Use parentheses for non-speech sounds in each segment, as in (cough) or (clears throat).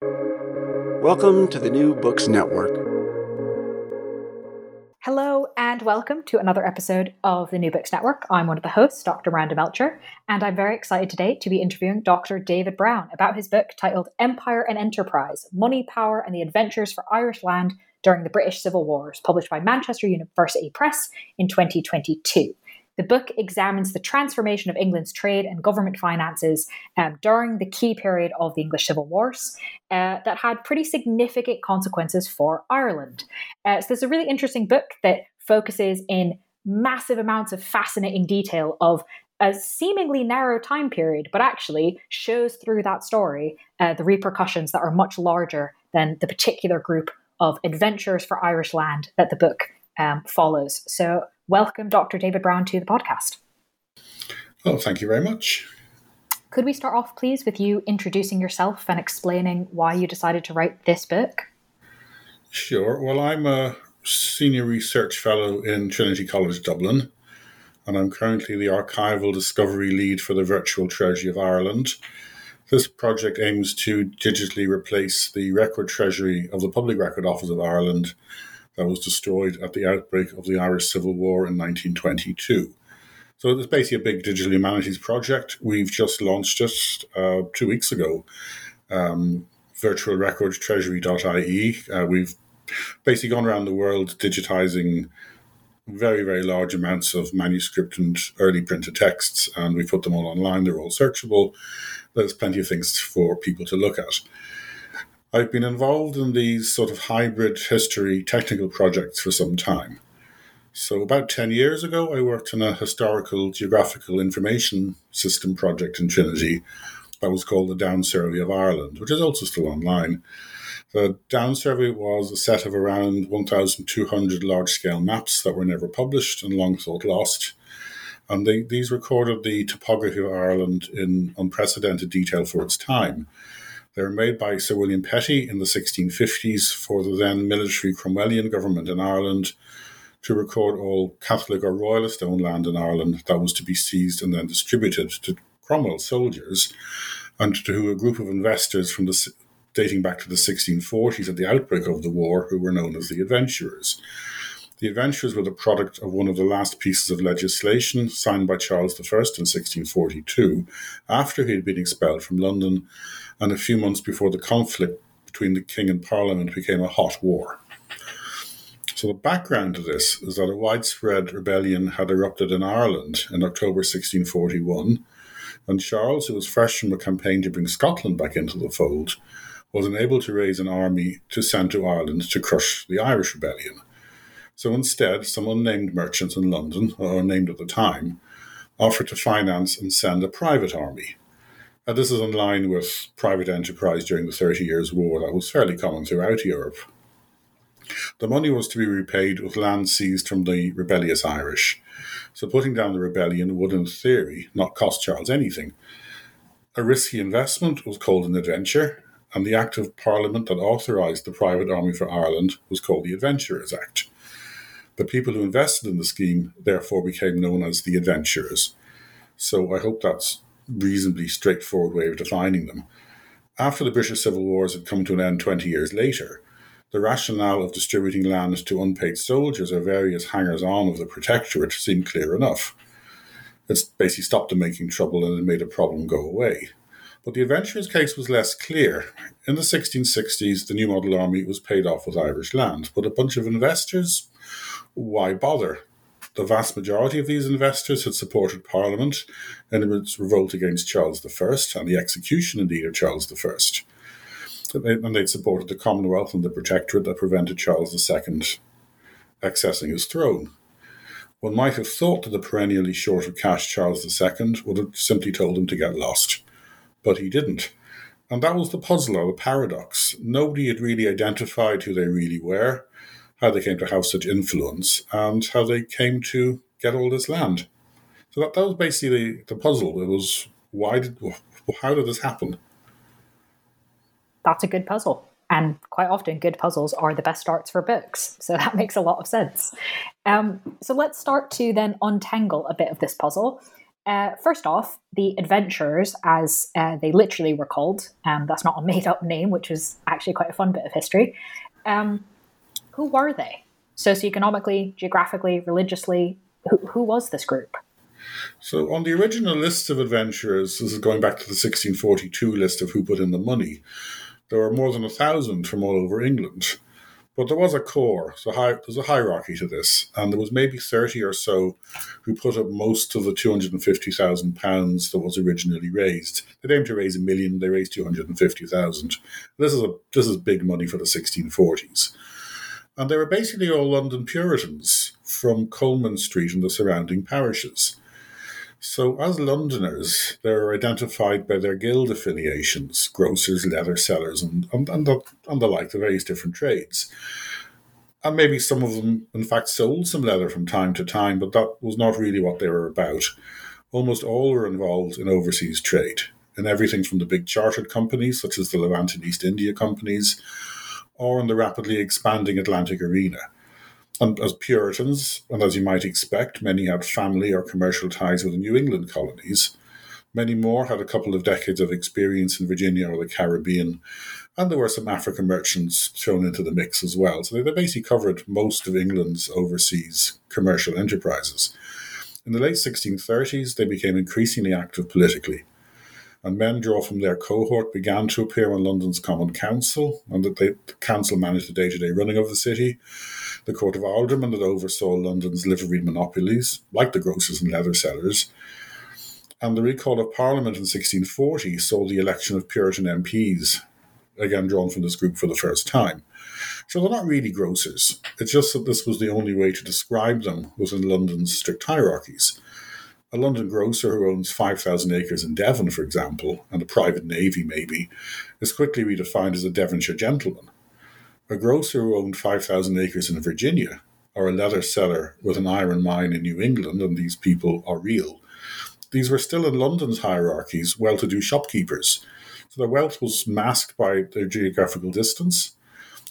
Welcome to the New Books Network. Hello, and welcome to another episode of the New Books Network. I'm one of the hosts, Dr. Miranda Melcher, and I'm very excited today to be interviewing Dr. David Brown about his book titled Empire and Enterprise Money, Power, and the Adventurers for Irish Land During the British Civil Wars, published by Manchester University Press in 2022. The book examines the transformation of England's trade and government finances um, during the key period of the English Civil Wars uh, that had pretty significant consequences for Ireland. Uh, so, there's a really interesting book that focuses in massive amounts of fascinating detail of a seemingly narrow time period, but actually shows through that story uh, the repercussions that are much larger than the particular group of adventures for Irish land that the book um, follows. So, welcome, Dr. David Brown, to the podcast. Oh, thank you very much. Could we start off, please, with you introducing yourself and explaining why you decided to write this book? Sure. Well, I'm a senior research fellow in Trinity College Dublin, and I'm currently the archival discovery lead for the Virtual Treasury of Ireland. This project aims to digitally replace the record treasury of the Public Record Office of Ireland that was destroyed at the outbreak of the Irish Civil War in 1922. So it's basically a big digital humanities project. We've just launched it uh, two weeks ago. Um, virtualrecordtreasury.ie. Uh, we've basically gone around the world digitizing very, very large amounts of manuscript and early printed texts, and we put them all online. They're all searchable. There's plenty of things for people to look at. I've been involved in these sort of hybrid history technical projects for some time. So, about 10 years ago, I worked on a historical geographical information system project in Trinity that was called the Down Survey of Ireland, which is also still online. The Down Survey was a set of around 1,200 large scale maps that were never published and long thought lost. And they, these recorded the topography of Ireland in unprecedented detail for its time. They were made by Sir William Petty in the 1650s for the then military Cromwellian government in Ireland to record all Catholic or Royalist owned land in Ireland that was to be seized and then distributed to Cromwell soldiers and to who a group of investors from the dating back to the 1640s at the outbreak of the war who were known as the adventurers. The adventures were the product of one of the last pieces of legislation signed by Charles I in 1642 after he had been expelled from London and a few months before the conflict between the king and parliament became a hot war. So, the background to this is that a widespread rebellion had erupted in Ireland in October 1641, and Charles, who was fresh from a campaign to bring Scotland back into the fold, was unable to raise an army to send to Ireland to crush the Irish rebellion. So instead, some unnamed merchants in London, or unnamed at the time, offered to finance and send a private army and this is in line with private enterprise during the Thirty Years' War that was fairly common throughout Europe. The money was to be repaid with land seized from the rebellious Irish. So putting down the rebellion would, in theory, not cost Charles anything. A risky investment was called an adventure, and the Act of Parliament that authorised the private army for Ireland was called the Adventurers Act. The people who invested in the scheme therefore became known as the adventurers. So I hope that's reasonably straightforward way of defining them. After the British Civil Wars had come to an end 20 years later, the rationale of distributing land to unpaid soldiers or various hangers on of the Protectorate seemed clear enough. It's basically stopped them making trouble and it made a problem go away. But the adventurers' case was less clear. In the 1660s, the new model army was paid off with Irish land, but a bunch of investors? Why bother? The vast majority of these investors had supported Parliament in its revolt against Charles I and the execution, indeed, of Charles I. And they'd supported the Commonwealth and the Protectorate that prevented Charles II accessing his throne. One might have thought that the perennially short of cash Charles II would have simply told him to get lost. But he didn't. And that was the puzzle or the paradox. Nobody had really identified who they really were, how they came to have such influence, and how they came to get all this land. So that, that was basically the, the puzzle. It was why did how did this happen? That's a good puzzle. And quite often, good puzzles are the best starts for books. So (laughs) that makes a lot of sense. Um, so let's start to then untangle a bit of this puzzle. Uh, first off, the adventurers, as uh, they literally were called, um, that's not a made up name, which is actually quite a fun bit of history. Um, who were they? Socioeconomically, geographically, religiously, who, who was this group? So, on the original list of adventurers, this is going back to the 1642 list of who put in the money, there were more than a thousand from all over England. But there was a core, so high, there's a hierarchy to this, and there was maybe 30 or so who put up most of the £250,000 that was originally raised. They aimed to raise a million, they raised 250,000. This is a this is big money for the 1640s. And they were basically all London Puritans from Coleman Street and the surrounding parishes. So, as Londoners, they're identified by their guild affiliations grocers, leather sellers, and, and, and, the, and the like, the various different trades. And maybe some of them, in fact, sold some leather from time to time, but that was not really what they were about. Almost all were involved in overseas trade, in everything from the big chartered companies, such as the Levant and East India companies, or in the rapidly expanding Atlantic arena and as Puritans, and as you might expect, many had family or commercial ties with the New England colonies. Many more had a couple of decades of experience in Virginia or the Caribbean, and there were some African merchants thrown into the mix as well. So they basically covered most of England's overseas commercial enterprises. In the late 1630s, they became increasingly active politically and men draw from their cohort began to appear on London's Common Council, and that the council managed the day to day running of the city. The Court of Aldermen that oversaw London's liveried monopolies, like the grocers and leather sellers. And the recall of Parliament in 1640 saw the election of Puritan MPs, again drawn from this group for the first time. So they're not really grocers. It's just that this was the only way to describe them within London's strict hierarchies. A London grocer who owns 5,000 acres in Devon, for example, and a private navy maybe, is quickly redefined as a Devonshire gentleman. A grocer who owned 5,000 acres in Virginia, or a leather seller with an iron mine in New England, and these people are real. These were still in London's hierarchies well to do shopkeepers. So their wealth was masked by their geographical distance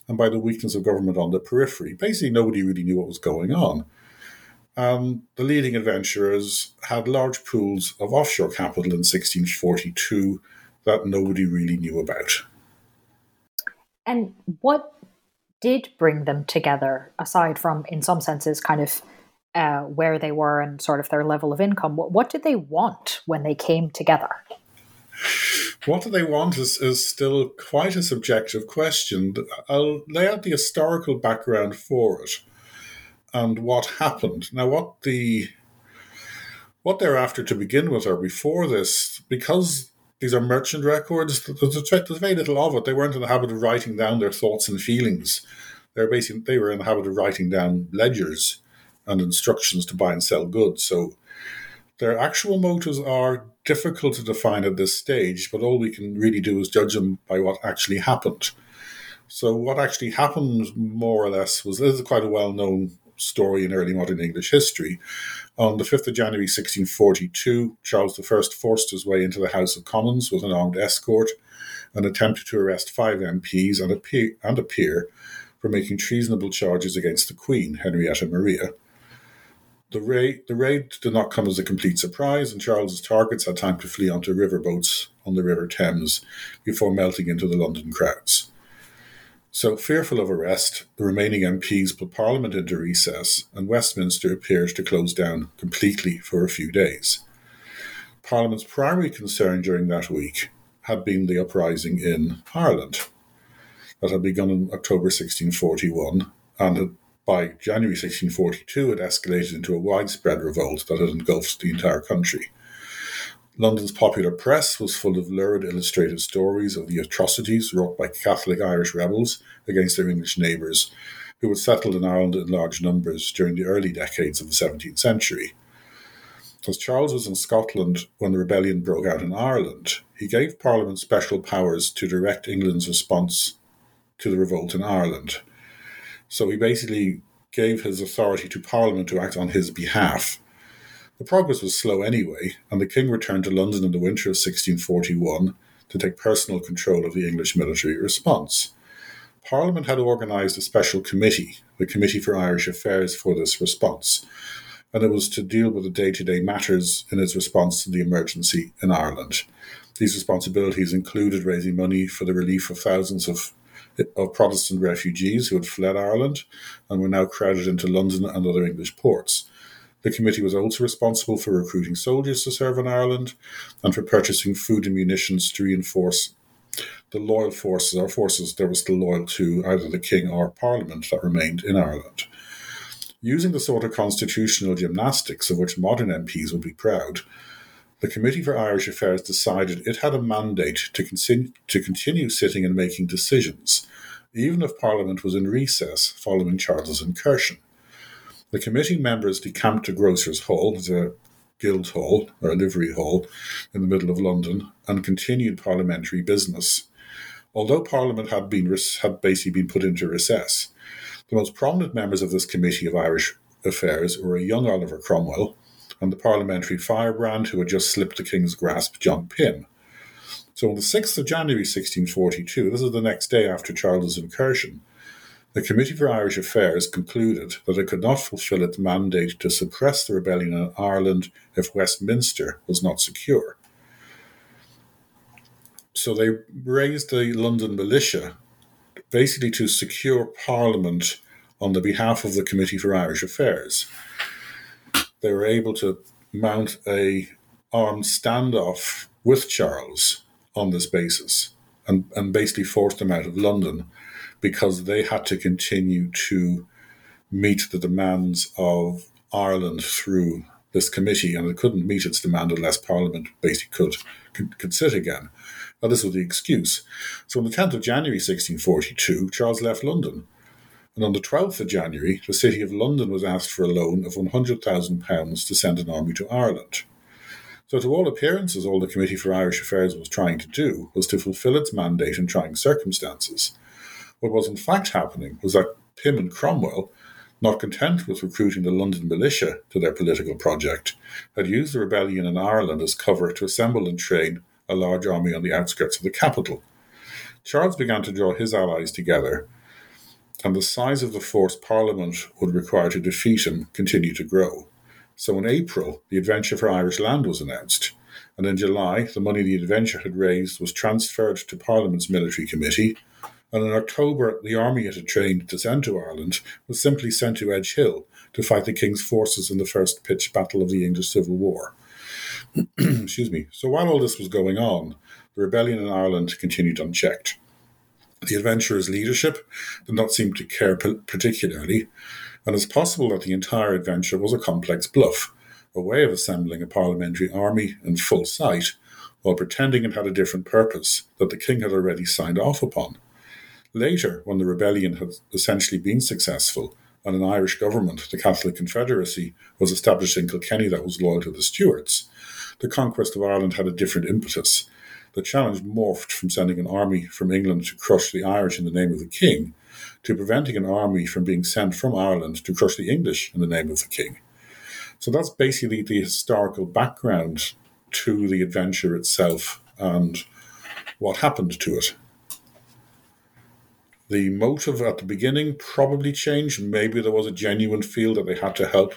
and by the weakness of government on the periphery. Basically, nobody really knew what was going on. Um, the leading adventurers had large pools of offshore capital in 1642 that nobody really knew about. And what did bring them together, aside from, in some senses, kind of uh, where they were and sort of their level of income? What, what did they want when they came together? What do they want is, is still quite a subjective question. I'll lay out the historical background for it and what happened. Now, what the what they're after to begin with, or before this, because these are merchant records, there's, very little of it. They weren't in the habit of writing down their thoughts and feelings. They're basically they were in the habit of writing down ledgers and instructions to buy and sell goods. So their actual motives are difficult to define at this stage, but all we can really do is judge them by what actually happened. So what actually happened, more or less, was this is quite a well-known story in early modern English history. On the 5th of January 1642, Charles I forced his way into the House of Commons with an armed escort and attempted to arrest five MPs and a, peer, and a peer for making treasonable charges against the Queen, Henrietta Maria. The raid, the raid did not come as a complete surprise, and Charles's targets had time to flee onto riverboats on the River Thames before melting into the London crowds. So, fearful of arrest, the remaining MPs put Parliament into recess, and Westminster appeared to close down completely for a few days. Parliament's primary concern during that week had been the uprising in Ireland that had begun in October 1641 and by January 1642 had escalated into a widespread revolt that had engulfed the entire country. London's popular press was full of lurid illustrated stories of the atrocities wrought by Catholic Irish rebels against their English neighbours, who had settled in Ireland in large numbers during the early decades of the 17th century. As Charles was in Scotland when the rebellion broke out in Ireland, he gave Parliament special powers to direct England's response to the revolt in Ireland. So he basically gave his authority to Parliament to act on his behalf. The progress was slow anyway, and the king returned to London in the winter of 1641 to take personal control of the English military response. Parliament had organised a special committee, the Committee for Irish Affairs, for this response, and it was to deal with the day to day matters in its response to the emergency in Ireland. These responsibilities included raising money for the relief of thousands of, of Protestant refugees who had fled Ireland and were now crowded into London and other English ports. The committee was also responsible for recruiting soldiers to serve in Ireland and for purchasing food and munitions to reinforce the loyal forces or forces that were still loyal to either the king or parliament that remained in Ireland. Using the sort of constitutional gymnastics of which modern MPs would be proud, the Committee for Irish Affairs decided it had a mandate to, continue, to continue sitting and making decisions, even if Parliament was in recess following Charles's incursion. The committee members decamped to Grocers' Hall, there's a guild hall or a livery hall in the middle of London, and continued parliamentary business. Although Parliament had been had basically been put into recess, the most prominent members of this Committee of Irish Affairs were a young Oliver Cromwell, and the parliamentary firebrand who had just slipped the king's grasp, John Pym. So on the 6th of January 1642, this is the next day after Charles's incursion, the Committee for Irish Affairs concluded that it could not fulfil its mandate to suppress the rebellion in Ireland if Westminster was not secure. So they raised the London militia basically to secure Parliament on the behalf of the Committee for Irish Affairs they were able to mount a armed standoff with Charles on this basis and, and basically forced him out of London because they had to continue to meet the demands of Ireland through this committee, and it couldn't meet its demand unless Parliament basically could, could, could sit again. Now, this was the excuse. So, on the 10th of January 1642, Charles left London and on the 12th of January, the City of London was asked for a loan of £100,000 to send an army to Ireland. So, to all appearances, all the Committee for Irish Affairs was trying to do was to fulfil its mandate in trying circumstances. What was in fact happening was that Pym and Cromwell, not content with recruiting the London militia to their political project, had used the rebellion in Ireland as cover to assemble and train a large army on the outskirts of the capital. Charles began to draw his allies together and the size of the force Parliament would require to defeat him continued to grow. So in April, the Adventure for Irish Land was announced, and in July, the money the Adventure had raised was transferred to Parliament's military committee, and in October, the army it had trained to send to Ireland was simply sent to Edge Hill to fight the King's forces in the first pitched battle of the English Civil War. (clears throat) Excuse me. So while all this was going on, the rebellion in Ireland continued unchecked. The adventurer's leadership did not seem to care particularly, and it's possible that the entire adventure was a complex bluff, a way of assembling a parliamentary army in full sight while pretending it had a different purpose that the king had already signed off upon. Later, when the rebellion had essentially been successful and an Irish government, the Catholic Confederacy, was established in Kilkenny that was loyal to the Stuarts, the conquest of Ireland had a different impetus the challenge morphed from sending an army from England to crush the Irish in the name of the king to preventing an army from being sent from Ireland to crush the English in the name of the king. So that's basically the historical background to the adventure itself and what happened to it. The motive at the beginning probably changed. Maybe there was a genuine feel that they had to help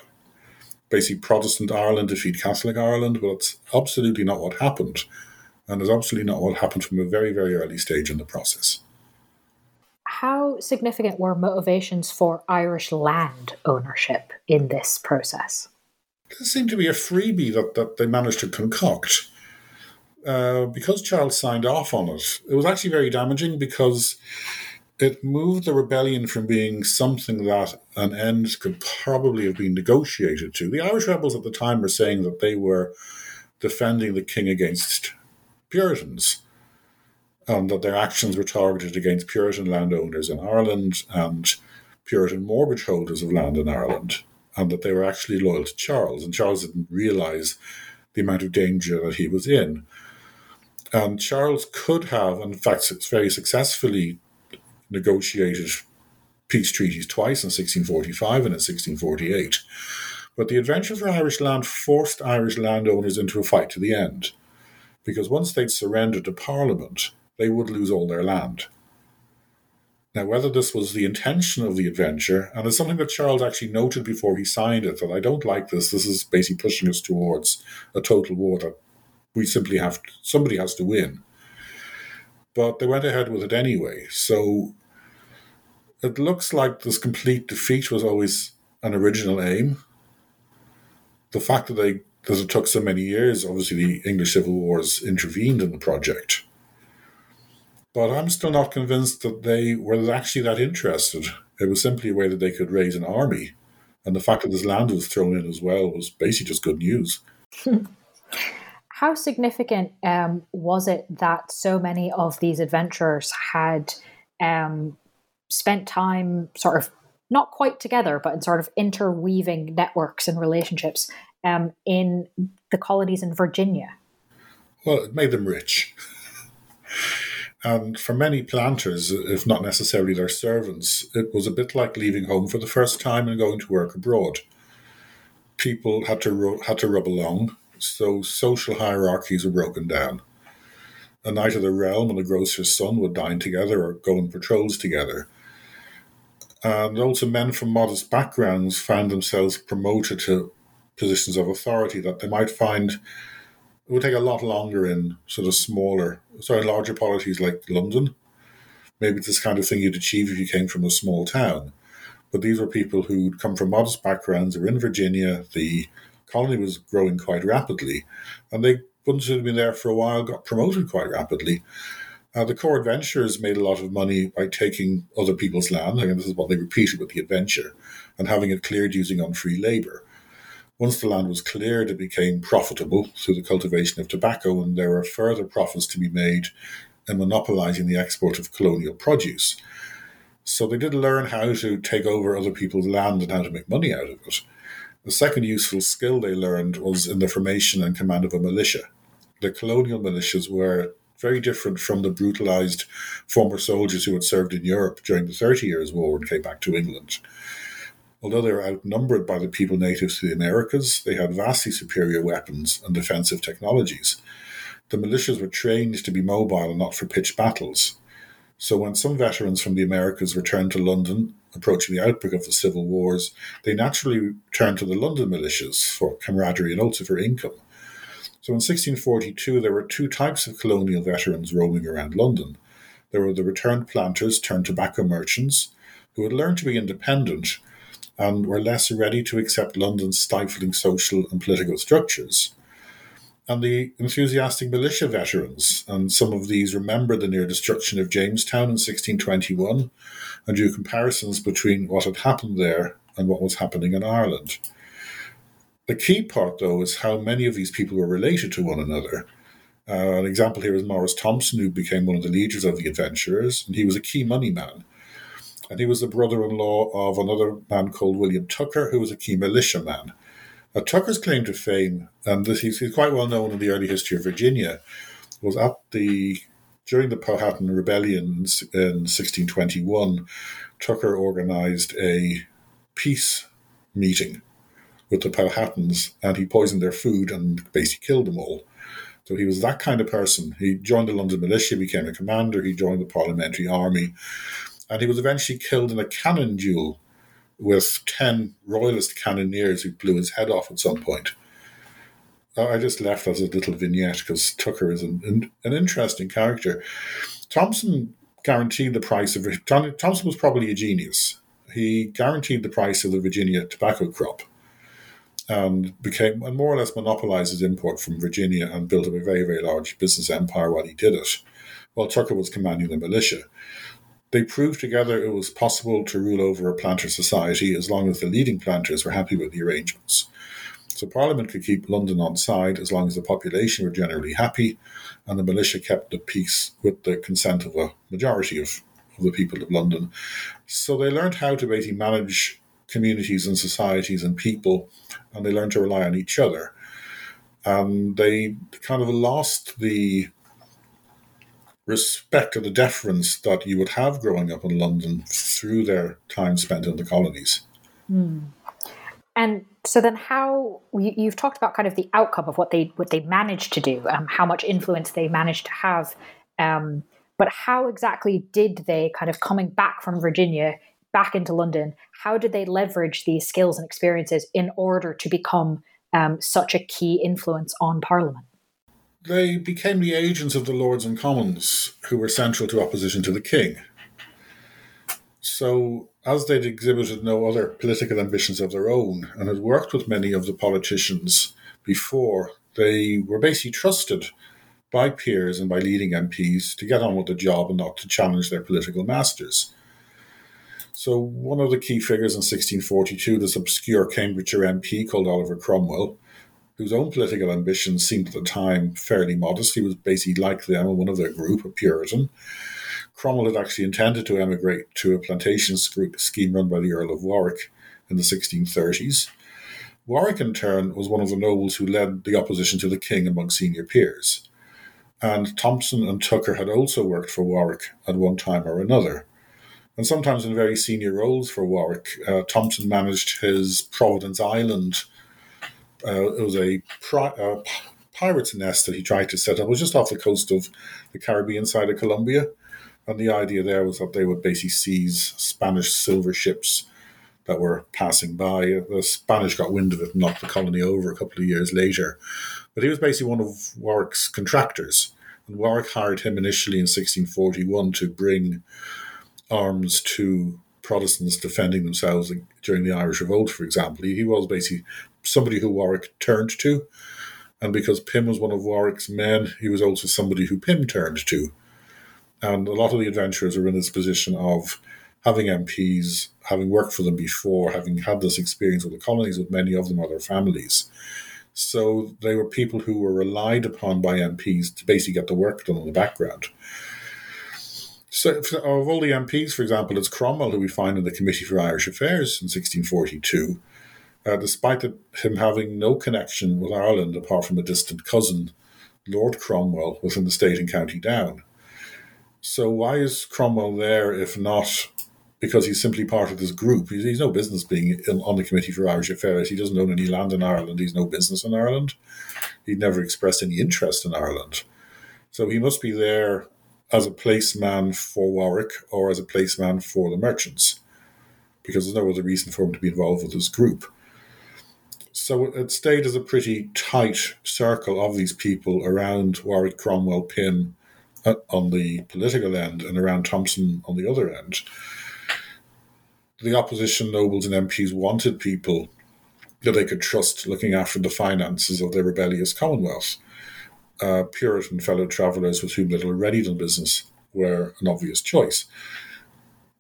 basically Protestant Ireland defeat Catholic Ireland, but it's absolutely not what happened and it's absolutely not what happened from a very, very early stage in the process. How significant were motivations for Irish land ownership in this process? There seemed to be a freebie that, that they managed to concoct. Uh, because Charles signed off on it, it was actually very damaging because it moved the rebellion from being something that an end could probably have been negotiated to. The Irish rebels at the time were saying that they were defending the king against Puritans, and that their actions were targeted against Puritan landowners in Ireland and Puritan mortgage holders of land in Ireland, and that they were actually loyal to Charles. And Charles didn't realize the amount of danger that he was in. And Charles could have, in fact, very successfully negotiated peace treaties twice in 1645 and in 1648. But the adventure for Irish land forced Irish landowners into a fight to the end, because once they'd surrendered to Parliament, they would lose all their land. Now, whether this was the intention of the adventure, and it's something that Charles actually noted before he signed it, that I don't like this, this is basically pushing us towards a total war that we simply have, to, somebody has to win. But they went ahead with it anyway. So it looks like this complete defeat was always an original aim. The fact that they that it took so many years, obviously the English Civil Wars intervened in the project. But I'm still not convinced that they were actually that interested. It was simply a way that they could raise an army. And the fact that this land was thrown in as well was basically just good news. (laughs) How significant um, was it that so many of these adventurers had um, spent time sort of not quite together, but in sort of interweaving networks and relationships um, in the colonies in Virginia? Well, it made them rich. (laughs) and for many planters, if not necessarily their servants, it was a bit like leaving home for the first time and going to work abroad. People had to had to rub along, so social hierarchies were broken down. A knight of the realm and a grocer's son would dine together or go on patrols together Um, and also men from modest backgrounds found themselves promoted to positions of authority that they might find it would take a lot longer in sort of smaller, sorry, larger polities like London. Maybe it's this kind of thing you'd achieve if you came from a small town. But these were people who'd come from modest backgrounds, they were in Virginia, the colony was growing quite rapidly, and they, once they'd been there for a while, got promoted quite rapidly. Uh, the core adventurers made a lot of money by taking other people's land, and this is what they repeated with the adventure, and having it cleared using unfree labour. Once the land was cleared, it became profitable through the cultivation of tobacco, and there were further profits to be made in monopolising the export of colonial produce. So they did learn how to take over other people's land and how to make money out of it. The second useful skill they learned was in the formation and command of a militia. The colonial militias were very different from the brutalized former soldiers who had served in Europe during the Thirty Years' War and came back to England. Although they were outnumbered by the people native to the Americas, they had vastly superior weapons and defensive technologies. The militias were trained to be mobile and not for pitched battles. So when some veterans from the Americas returned to London, approaching the outbreak of the civil wars, they naturally turned to the London militias for camaraderie and also for income. So in 1642, there were two types of colonial veterans roaming around London. There were the returned planters turned tobacco merchants who had learned to be independent and were less ready to accept London's stifling social and political structures. And the enthusiastic militia veterans, and some of these remembered the near destruction of Jamestown in 1621 and drew comparisons between what had happened there and what was happening in Ireland. The key part, though, is how many of these people were related to one another. Uh, an example here is Maurice Thomson, who became one of the leaders of the adventurers, and he was a key money man. And he was the brother in law of another man called William Tucker, who was a key militiaman. Uh, Tucker's claim to fame, and this, he's, he's quite well known in the early history of Virginia, was at the during the Powhatan rebellions in 1621. Tucker organized a peace meeting with the Powhatans and he poisoned their food and basically killed them all. So he was that kind of person. He joined the London militia, became a commander, he joined the parliamentary army, and he was eventually killed in a cannon duel with 10 royalist cannoneers who blew his head off at some point. Uh, I just left as a little vignette because Tucker is an, an interesting character. Thomson guaranteed the price of Thomson was probably a genius. He guaranteed the price of the Virginia tobacco crop and became and more or less monopolized his import from Virginia and built up a very, very large business empire while he did it, while Tucker was commanding the militia. They proved together it was possible to rule over a planter society as long as the leading planters were happy with the arrangements. So Parliament could keep London on side as long as the population were generally happy, and the militia kept the peace with the consent of a majority of, of the people of London. So they learned how to basically manage communities and societies and people, and they learned to rely on each other. And they kind of lost the respect or the deference that you would have growing up in London through their time spent in the colonies. Mm. And so then, how you, have talked about kind of the outcome of what they what they managed to do, um, how much influence they managed to have, um, but how exactly did they kind of coming back from Virginia back into London? How did they leverage these skills and experiences in order to become um, such a key influence on Parliament? They became the agents of the Lords and Commons, who were central to opposition to the King. So, as they'd exhibited no other political ambitions of their own and had worked with many of the politicians before, they were basically trusted by peers and by leading MPs to get on with the job and not to challenge their political masters. So, one of the key figures in 1642, this obscure Cambridgeshire MP called Oliver Cromwell, whose own political ambitions seemed at the time fairly modest. He was basically like them one of their group, a Puritan. Cromwell had actually intended to emigrate to a plantation scheme run by the Earl of Warwick in the 1630s. Warwick, in turn, was one of the nobles who led the opposition to the king among senior peers. And Thomson and Tucker had also worked for Warwick at one time or another. And sometimes in very senior roles for Warwick. Uh, Thomson managed his Providence Island uh, it was a pri- uh, pirate's nest that he tried to set up. It was just off the coast of the Caribbean side of Colombia. And the idea there was that they would basically seize Spanish silver ships that were passing by. The Spanish got wind of it and knocked the colony over a couple of years later. But he was basically one of Warwick's contractors. And Warwick hired him initially in 1641 to bring arms to Protestants defending themselves during the Irish Revolt, for example. He, was basically somebody who Warwick turned to. And because Pym was one of Warwick's men, he was also somebody who Pym turned to. And a lot of the adventurers are in this position of having MPs, having worked for them before, having had this experience with the colonies with many of them or their families. So they were people who were relied upon by MPs to basically get the work done in the background. So, of all the MPs, for example, it's Cromwell who we find in the Committee for Irish Affairs in 1642 uh, despite it, him having no connection with Ireland apart from a distant cousin, Lord Cromwell, within the state and county Down. So why is Cromwell there if not because he's simply part of this group? He's, he's no business being in, on the Committee for Irish Affairs. He doesn't own any land in Ireland. He's no business in Ireland. He'd never expressed any interest in Ireland. So he must be there as a placeman for Warwick or as a placeman for the merchants because there's no other reason for him to be involved with this group. So it stayed as a pretty tight circle of these people around Warwick Cromwell Pym uh, on the political end and around Thomson on the other end. The opposition nobles and MPs wanted people that they could trust looking after the finances of their rebellious Commonwealth. Uh, Puritan fellow travellers with whom they'd already done business were an obvious choice.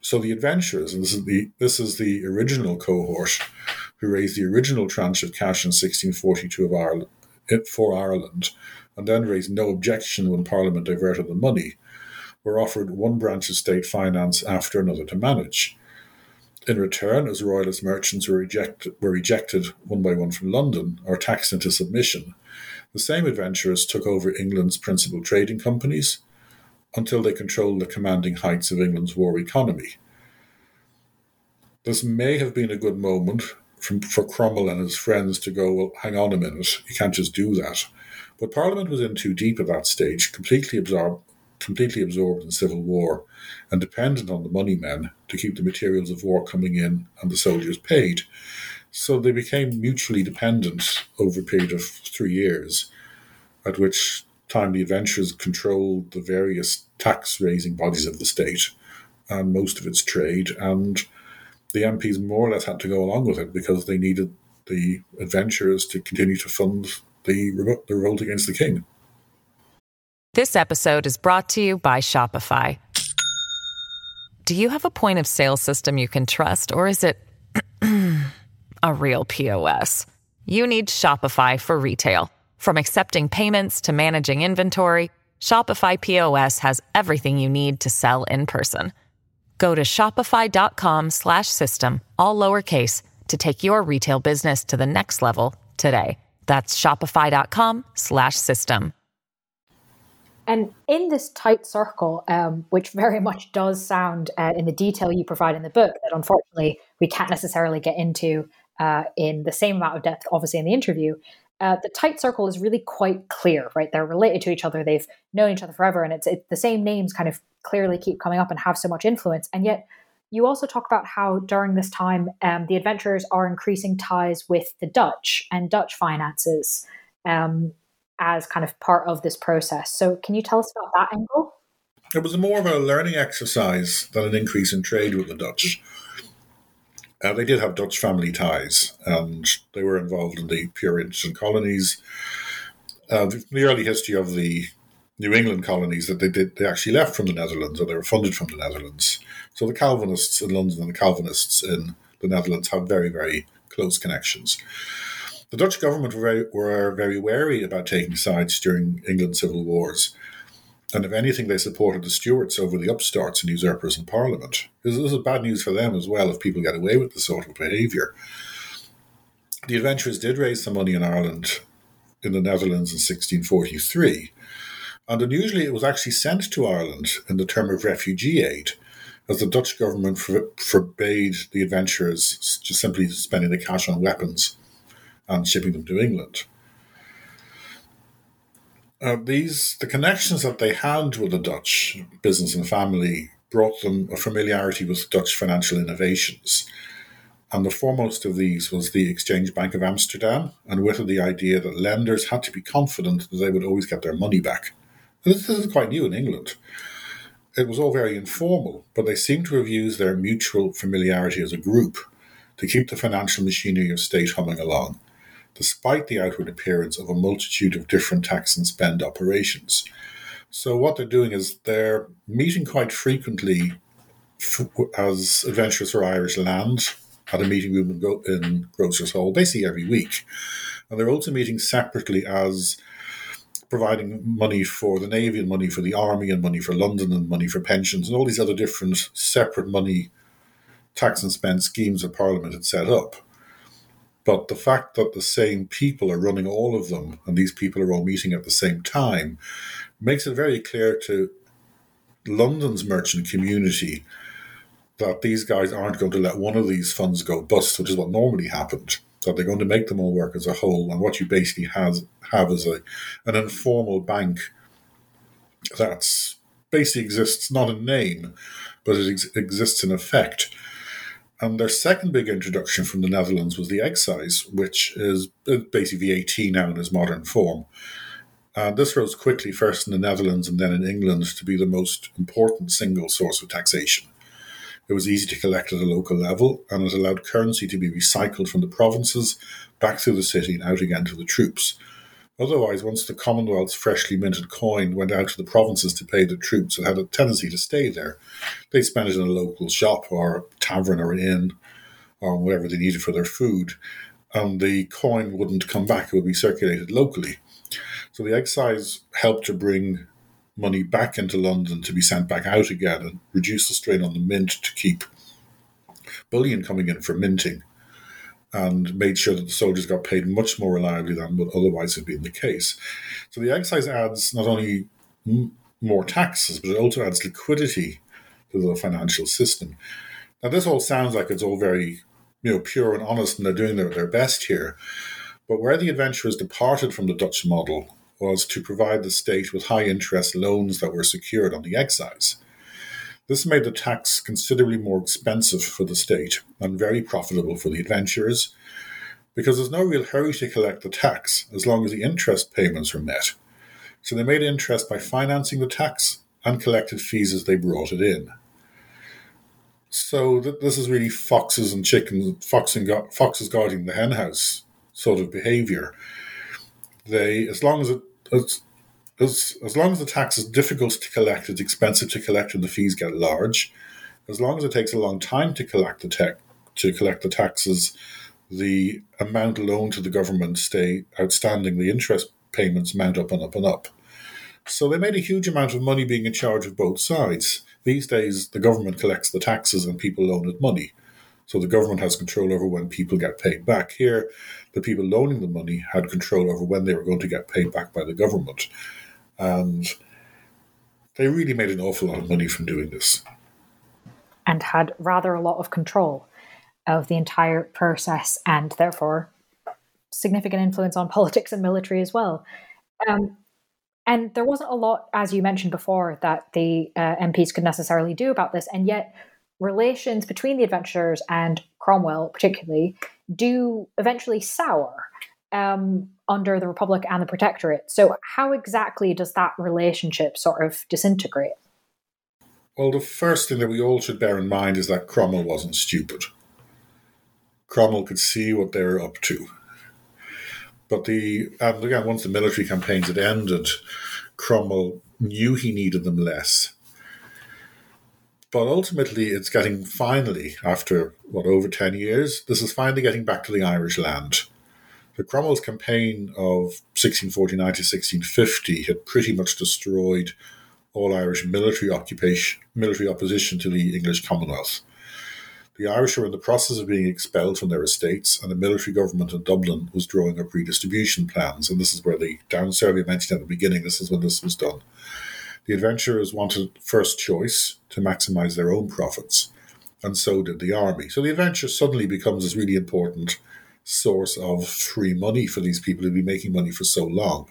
So the adventurers, and this is the this is the original cohort, who raised the original tranche of cash in 1642 of Ireland, for Ireland, and then raised no objection when Parliament diverted the money, were offered one branch of state finance after another to manage. In return, as royalist merchants were, rejected, were ejected one by one from London or taxed into submission, the same adventurers took over England's principal trading companies until they controlled the commanding heights of England's war economy. This may have been a good moment from, for Cromwell and his friends to go, well, hang on a minute, you can't just do that. But Parliament was in too deep at that stage, completely absorbed, completely absorbed in civil war, and dependent on the money men to keep the materials of war coming in and the soldiers paid. So they became mutually dependent over a period of three years, at which time the adventurers controlled the various tax raising bodies of the state and most of its trade and the MPs more or less had to go along with it because they needed the adventurers to continue to fund the, the revolt against the king. This episode is brought to you by Shopify. Do you have a point of sale system you can trust, or is it (clears throat) a real POS? You need Shopify for retail. From accepting payments to managing inventory, Shopify POS has everything you need to sell in person. Go to shopify.com slash system, all lowercase, to take your retail business to the next level today. That's shopify.com slash system. And in this tight circle, um, which very much does sound uh, in the detail you provide in the book, that unfortunately we can't necessarily get into uh, in the same amount of depth, obviously, in the interview, uh, the tight circle is really quite clear, right? They're related to each other. They've known each other forever, and it's it, the same names kind of clearly keep coming up and have so much influence. And yet, you also talk about how during this time, um, the adventurers are increasing ties with the Dutch and Dutch finances um, as kind of part of this process. So, can you tell us about that angle? It was more of a learning exercise than an increase in trade with the Dutch. Uh, they did have Dutch family ties, and they were involved in the Puritan colonies. Uh, the, the early history of the New England colonies that they did, they actually left from the Netherlands, or they were funded from the Netherlands. So the Calvinists in London and the Calvinists in the Netherlands have very, very close connections. The Dutch government were very, were very wary about taking sides during England's civil wars and if anything, they supported the Stuarts over the upstarts and usurpers in Parliament. This, is bad news for them as well if people get away with this sort of behaviour. The adventurers did raise some money in Ireland, in the Netherlands in 1643, and unusually it was actually sent to Ireland in the term of refugee aid, as the Dutch government for, forbade the adventurers just simply spending the cash on weapons and shipping them to England uh, these the connections that they had with the Dutch business and family brought them a familiarity with Dutch financial innovations. And the foremost of these was the Exchange Bank of Amsterdam, and with it the idea that lenders had to be confident that they would always get their money back. This, this is quite new in England. It was all very informal, but they seem to have used their mutual familiarity as a group to keep the financial machinery of state humming along despite the outward appearance of a multitude of different tax and spend operations. So, what they're doing is they're meeting quite frequently as Adventurers for Irish Land at a meeting room in, in Grocers Hall, basically every week. And they're also meeting separately as providing money for the Navy and money for the Army and money for London and money for pensions and all these other different separate money tax and spend schemes that Parliament had set up. But the fact that the same people are running all of them and these people are all meeting at the same time makes it very clear to London's merchant community that these guys aren't going to let one of these funds go bust, which is what normally happened. That they're going to make them all work as a whole, and what you basically has have is a an informal bank that's basically exists not in name, but it ex- exists in effect and their second big introduction from the Netherlands was the excise, which is uh, basically VAT now in its modern form. And this rose quickly, first in the Netherlands and then in England, to be the most important single source of taxation. It was easy to collect at a local level, and it allowed currency to be recycled from the provinces back through the city and out again to the troops. Otherwise, once the Commonwealth's freshly minted coin went out to the provinces to pay the troops, it had a tendency to stay there. They spent it in a local shop or a tavern or an inn or wherever they needed for their food, and the coin wouldn't come back, it would be circulated locally. So the excise helped to bring money back into London to be sent back out again and reduce the strain on the mint to keep bullion coming in for minting and made sure that the soldiers got paid much more reliably than would otherwise have been the case. So the excise adds not only m- more taxes, but it also adds liquidity to the financial system. Now, this all sounds like it's all very, you know, pure and honest, and they're doing their, their best here. But where the adventurers departed from the Dutch model was to provide the state with high interest loans that were secured on the excise. This made the tax considerably more expensive for the state and very profitable for the adventurers because there's no real hurry to collect the tax as long as the interest payments are met. So they made interest by financing the tax and collected fees as they brought it in. So th- this is really foxes and chickens, foxes guarding the henhouse sort of behavior. They, as long as it, it's as, as long as the tax is difficult to collect, it's expensive to collect, and the fees get large. As long as it takes a long time to collect the tech, to collect the taxes, the amount loaned to the government stay outstanding. The interest payments mount up and up and up. So they made a huge amount of money being in charge of both sides. These days, the government collects the taxes and people loan it money. So the government has control over when people get paid back. Here, the people loaning the money had control over when they were going to get paid back by the government. And they really made an awful lot of money from doing this. And had rather a lot of control of the entire process and therefore significant influence on (laughs) politics and military as well. Um, and there wasn't a lot, as you mentioned before, that the uh, MPs could necessarily do about this. And yet, relations between the adventurers and Cromwell, particularly, do eventually sour um, under the Republic and the Protectorate. So, how exactly does that relationship sort of disintegrate? Well, the first thing that we all should bear in mind is that Cromwell wasn't stupid. Cromwell could see what they were up to. But the and again, once the military campaigns had ended, Cromwell knew he needed them less. But ultimately, it's getting finally, after what over 10 years, this is finally getting back to the Irish land. The Cromwell's campaign of 1649 to 1650 had pretty much destroyed all Irish military occupation, military opposition to the English Commonwealth. The Irish were in the process of being expelled from their estates, and the military government in Dublin was drawing up redistribution plans. And this is where the down survey mentioned at the beginning, this is when this was done. The adventurers wanted first choice to maximize their own profits, and so did the army. So the adventure suddenly becomes this really important source of free money for these people who've been making money for so long.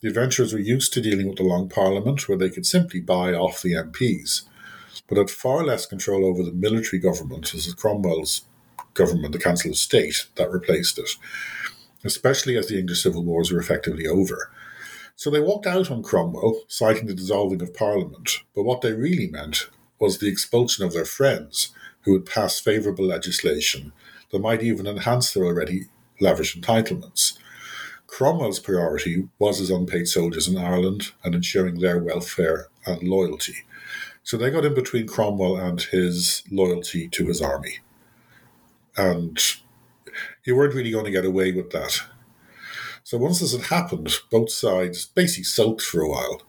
The adventurers were used to dealing with the Long Parliament, where they could simply buy off the MPs but had far less control over the military government. Is Cromwell's government, the Council of State, that replaced it, especially as the English civil wars were effectively over. So they walked out on Cromwell, citing the dissolving of Parliament, but what they really meant was the expulsion of their friends who would pass favourable legislation that might even enhance their already lavish entitlements. Cromwell's priority was his unpaid soldiers in Ireland and ensuring their welfare and loyalty. So they got in between Cromwell and his loyalty to his army. And you weren't really going to get away with that. So once this had happened, both sides basically sulked for a while,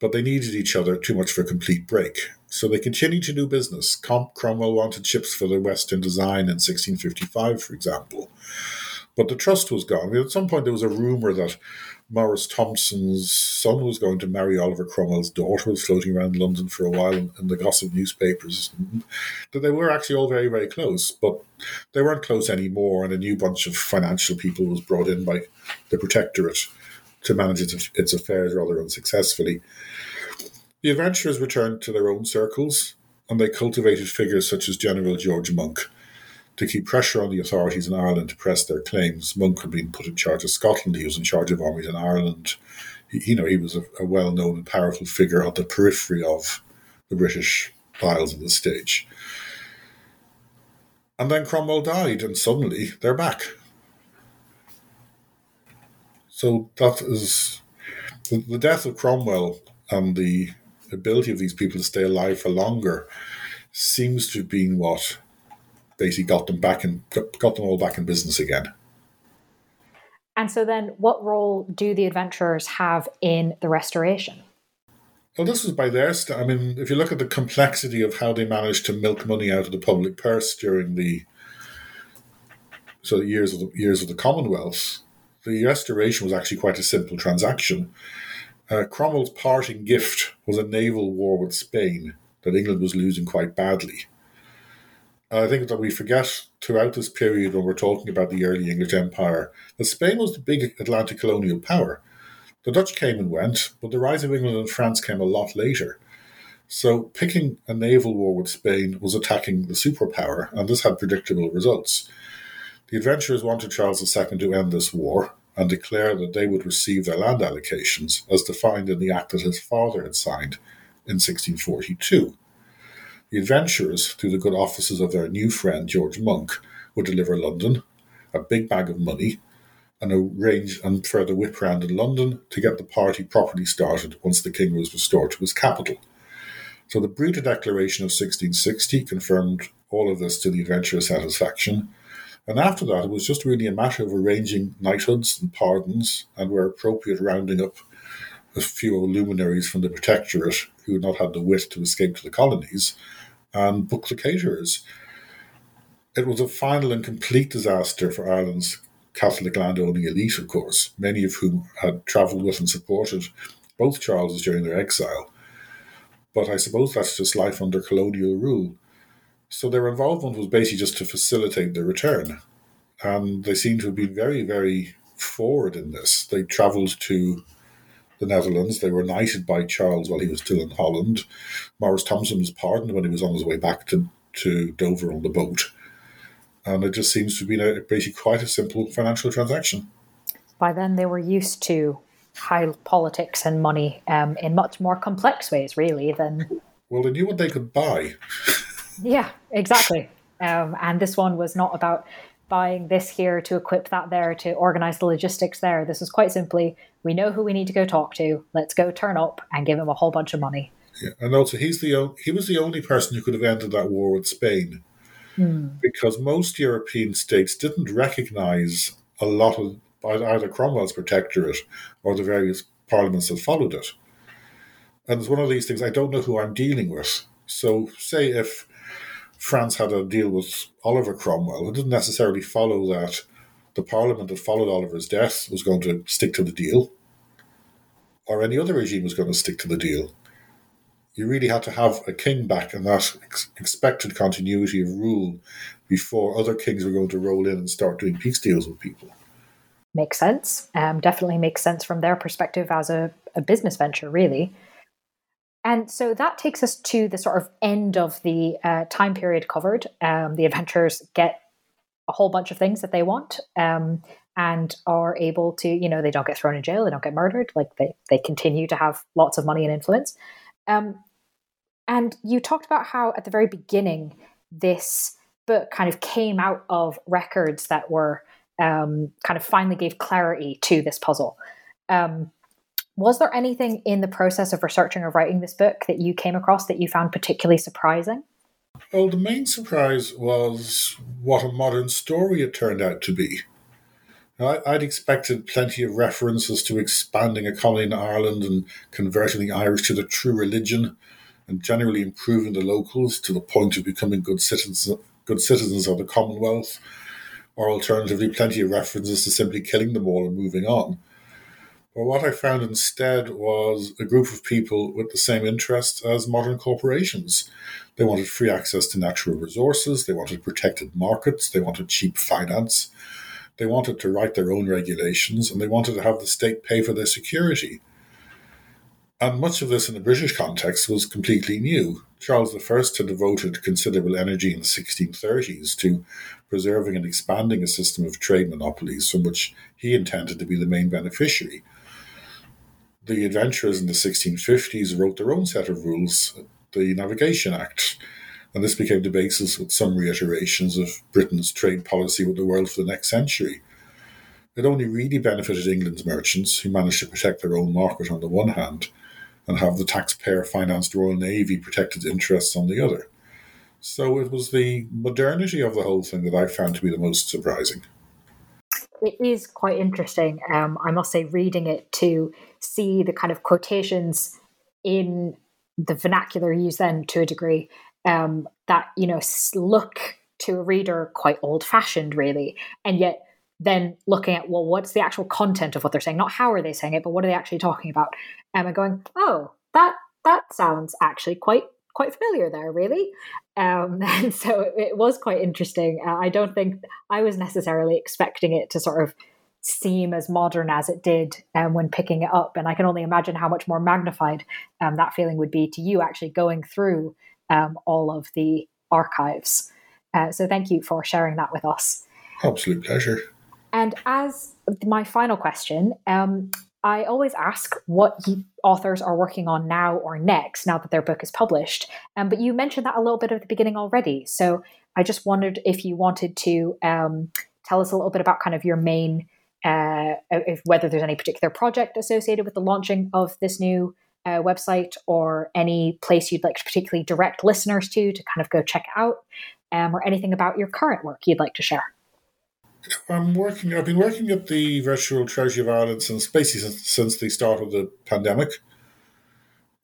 but they needed each other too much for a complete break. So they continued to do business. Cromwell wanted ships for the Western design in 1655, for example. But the trust was gone. I mean, at some point, there was a rumor that Maurice Thomson's son was going to marry Oliver Cromwell's daughter, was floating around London for a while in, in the gossip newspapers. That they were actually all very, very close, but they weren't close anymore, and a new bunch of financial people was brought in by the Protectorate to manage its, its affairs rather unsuccessfully. The adventurers returned to their own circles, and they cultivated figures such as General George Monk to keep pressure on the authorities in Ireland to press their claims. Monk had been put in charge of Scotland. He was in charge of armies in Ireland. He, you know, he was a, a well-known and powerful figure on the periphery of the British Isles at this stage. And then Cromwell died, and suddenly they're back. So that is the, the death of Cromwell and the ability of these people to stay alive for longer seems to have been what basically got them back and got them all back in business again. And so then what role do the adventurers have in the restoration? Well, this was by their st- I mean, if you look at the complexity of how they managed to milk money out of the public purse during the so the years of the years of the Commonwealth, the restoration was actually quite a simple transaction. Uh, Cromwell's parting gift was a naval war with Spain that England was losing quite badly. I think that we forget throughout this period when we're talking about the early English Empire that Spain was the big Atlantic colonial power. The Dutch came and went, but the rise of England and France came a lot later. So picking a naval war with Spain was attacking the superpower, and this had predictable results. The adventurers wanted Charles II to end this war and declare that they would receive their land allocations as defined in the act that his father had signed in 1642. The adventurers, through the good offices of their new friend George Monk, would deliver London, a big bag of money, and arrange and further whip round in London to get the party properly started once the king was restored to his capital. So the Breda Declaration of 1660 confirmed all of this to the adventurers' satisfaction. And after that, it was just really a matter of arranging knighthoods and pardons, and where appropriate, rounding up a few luminaries from the Protectorate who had not had the wit to escape to the colonies and book the caterers. It was a final and complete disaster for Ireland's Catholic landowning elite, of course, many of whom had travelled with and supported both Charleses during their exile. but I suppose that's just life under colonial rule. So their involvement was basically just to facilitate the return. And they seem to have been very, very forward in this. They travelled to the Netherlands. They were knighted by Charles while he was still in Holland. Maurice Thomson was pardoned when he was on his way back to, to Dover on the boat. And it just seems to have been a, basically quite a simple financial transaction. By then, they were used to high politics and money um, in much more complex ways, really, than. Well, they knew what they could buy. (laughs) yeah, exactly. Um, and this one was not about buying this here to equip that there to organize the logistics there. This was quite simply we know who we need to go talk to. Let's go turn up and give him a whole bunch of money. Yeah, and also he's the he was the only person who could have ended that war with Spain, hmm. because most European states didn't recognize a lot of either Cromwell's protectorate or the various parliaments that followed it. And it's one of these things I don't know who I'm dealing with. So, say if France had a deal with Oliver Cromwell, it didn't necessarily follow that the parliament that followed Oliver's death was going to stick to the deal, or any other regime was going to stick to the deal. You really had to have a king back and that ex- expected continuity of rule before other kings were going to roll in and start doing peace deals with people. Makes sense. Um, definitely makes sense from their perspective as a, a business venture, really. And so that takes us to the sort of end of the uh, time period covered. Um, the adventurers get a whole bunch of things that they want um, and are able to, you know, they don't get thrown in jail, they don't get murdered, like they, they continue to have lots of money and influence. Um, and you talked about how at the very beginning, this book kind of came out of records that were um, kind of finally gave clarity to this puzzle. Um, was there anything in the process of researching or writing this book that you came across that you found particularly surprising? Well, the main surprise was what a modern story it turned out to be. Now, I'd expected plenty of references to expanding a colony in Ireland and converting the Irish to the true religion and generally improving the locals to the point of becoming good citizens, good citizens of the Commonwealth, or alternatively, plenty of references to simply killing them all and moving on. But what I found instead was a group of people with the same interests as modern corporations. They wanted free access to natural resources, they wanted protected markets, they wanted cheap finance, they wanted to write their own regulations, and they wanted to have the state pay for their security. And much of this in the British context was completely new. Charles I had devoted considerable energy in the 1630s to preserving and expanding a system of trade monopolies from which he intended to be the main beneficiary the adventurers in the 1650s wrote their own set of rules, the Navigation Act, and this became the basis with some reiterations of Britain's trade policy with the world for the next century. It only really benefited England's merchants, who managed to protect their own market on the one hand and have the taxpayer financed Royal Navy protect its interests on the other. So it was the modernity of the whole thing that I found to be the most surprising. It is quite interesting, um, I must say, reading it too see the kind of quotations in the vernacular used then to a degree um, that you know look to a reader quite old fashioned really. And yet then looking at well what's the actual content of what they're saying? Not how are they saying it but what are they actually talking about? Um, and going oh that that sounds actually quite quite familiar there really. Um, (laughs) and so it, it was quite interesting. Uh, i don't think i was necessarily expecting it to sort of seem as modern as it did um, when picking it up. And I can only imagine how much more magnified um, that feeling would be to you actually going through um, all of the archives. Uh, so thank you for sharing that with us. Absolute pleasure. And as my final question, um, I always ask what authors are working on now or next, now that their book is published. Um, but you mentioned that a little bit at the beginning already. So I just wondered if you wanted to um, tell us a little bit about kind of your main uh, if, whether there's any particular project associated with the launching of this new uh, website or any place you'd like to particularly direct listeners to to kind of go check out, um, or anything about your current work you'd like to share. I'm working. I've been working at the Virtual Treasury of Ireland since basically since, since the start of the pandemic.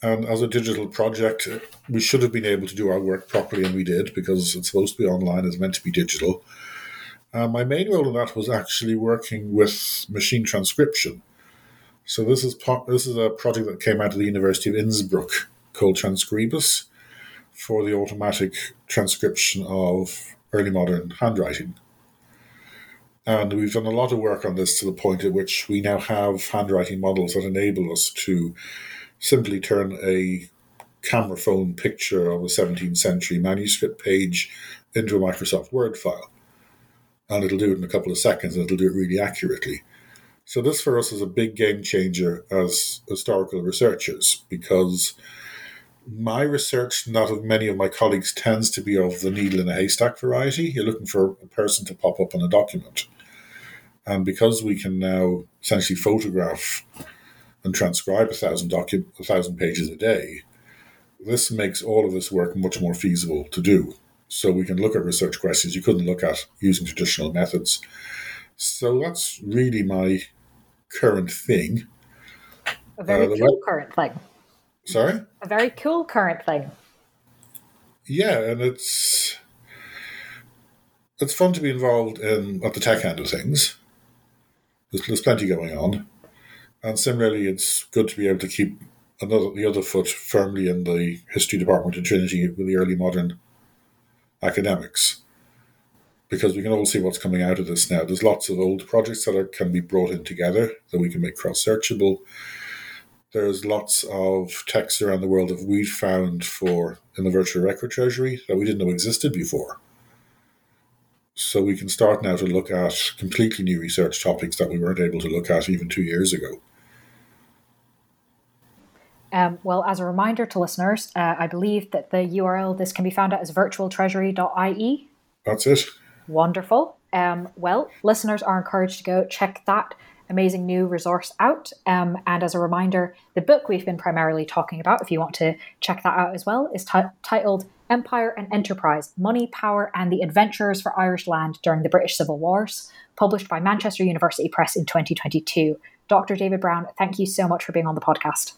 And as a digital project, we should have been able to do our work properly, and we did because it's supposed to be online. It's meant to be digital. Uh, my main role in that was actually working with machine transcription. So this is this is a project that came out of the University of Innsbruck called Transkribus for the automatic transcription of early modern handwriting. And we've done a lot of work on this to the point at which we now have handwriting models that enable us to simply turn a camera phone picture of a 17th century manuscript page into a Microsoft Word file. And it'll do it in a couple of seconds and it'll do it really accurately. So, this for us is a big game changer as historical researchers because my research, not of many of my colleagues, tends to be of the needle in a haystack variety. You're looking for a person to pop up on a document. And because we can now essentially photograph and transcribe a thousand docu- a thousand pages a day, this makes all of this work much more feasible to do. So we can look at research questions you couldn't look at using traditional methods. So that's really my current thing. A very uh, cool current thing. Sorry? A very cool current thing. Yeah, and it's it's fun to be involved in at the tech end of things. There's, there's plenty going on, and similarly, it's good to be able to keep another the other foot firmly in the history department in Trinity with the early modern academics, because we can all see what's coming out of this now. There's lots of old projects that are, can be brought in together that we can make cross searchable there's lots of texts around the world that we've found for in the virtual record treasury that we didn't know existed before. So we can start now to look at completely new research topics that we weren't able to look at even two years ago. Um, well, as a reminder to listeners, uh, I believe that the URL this can be found at is virtualtreasury.ie. That's it. Wonderful. Um, well, listeners are encouraged to go check that amazing new resource out. Um, and as a reminder, the book we've been primarily talking about, if you want to check that out as well, is t- titled Empire and Enterprise Money, Power, and the Adventurers for Irish Land During the British Civil Wars, published by Manchester University Press in 2022. Dr. David Brown, thank you so much for being on the podcast.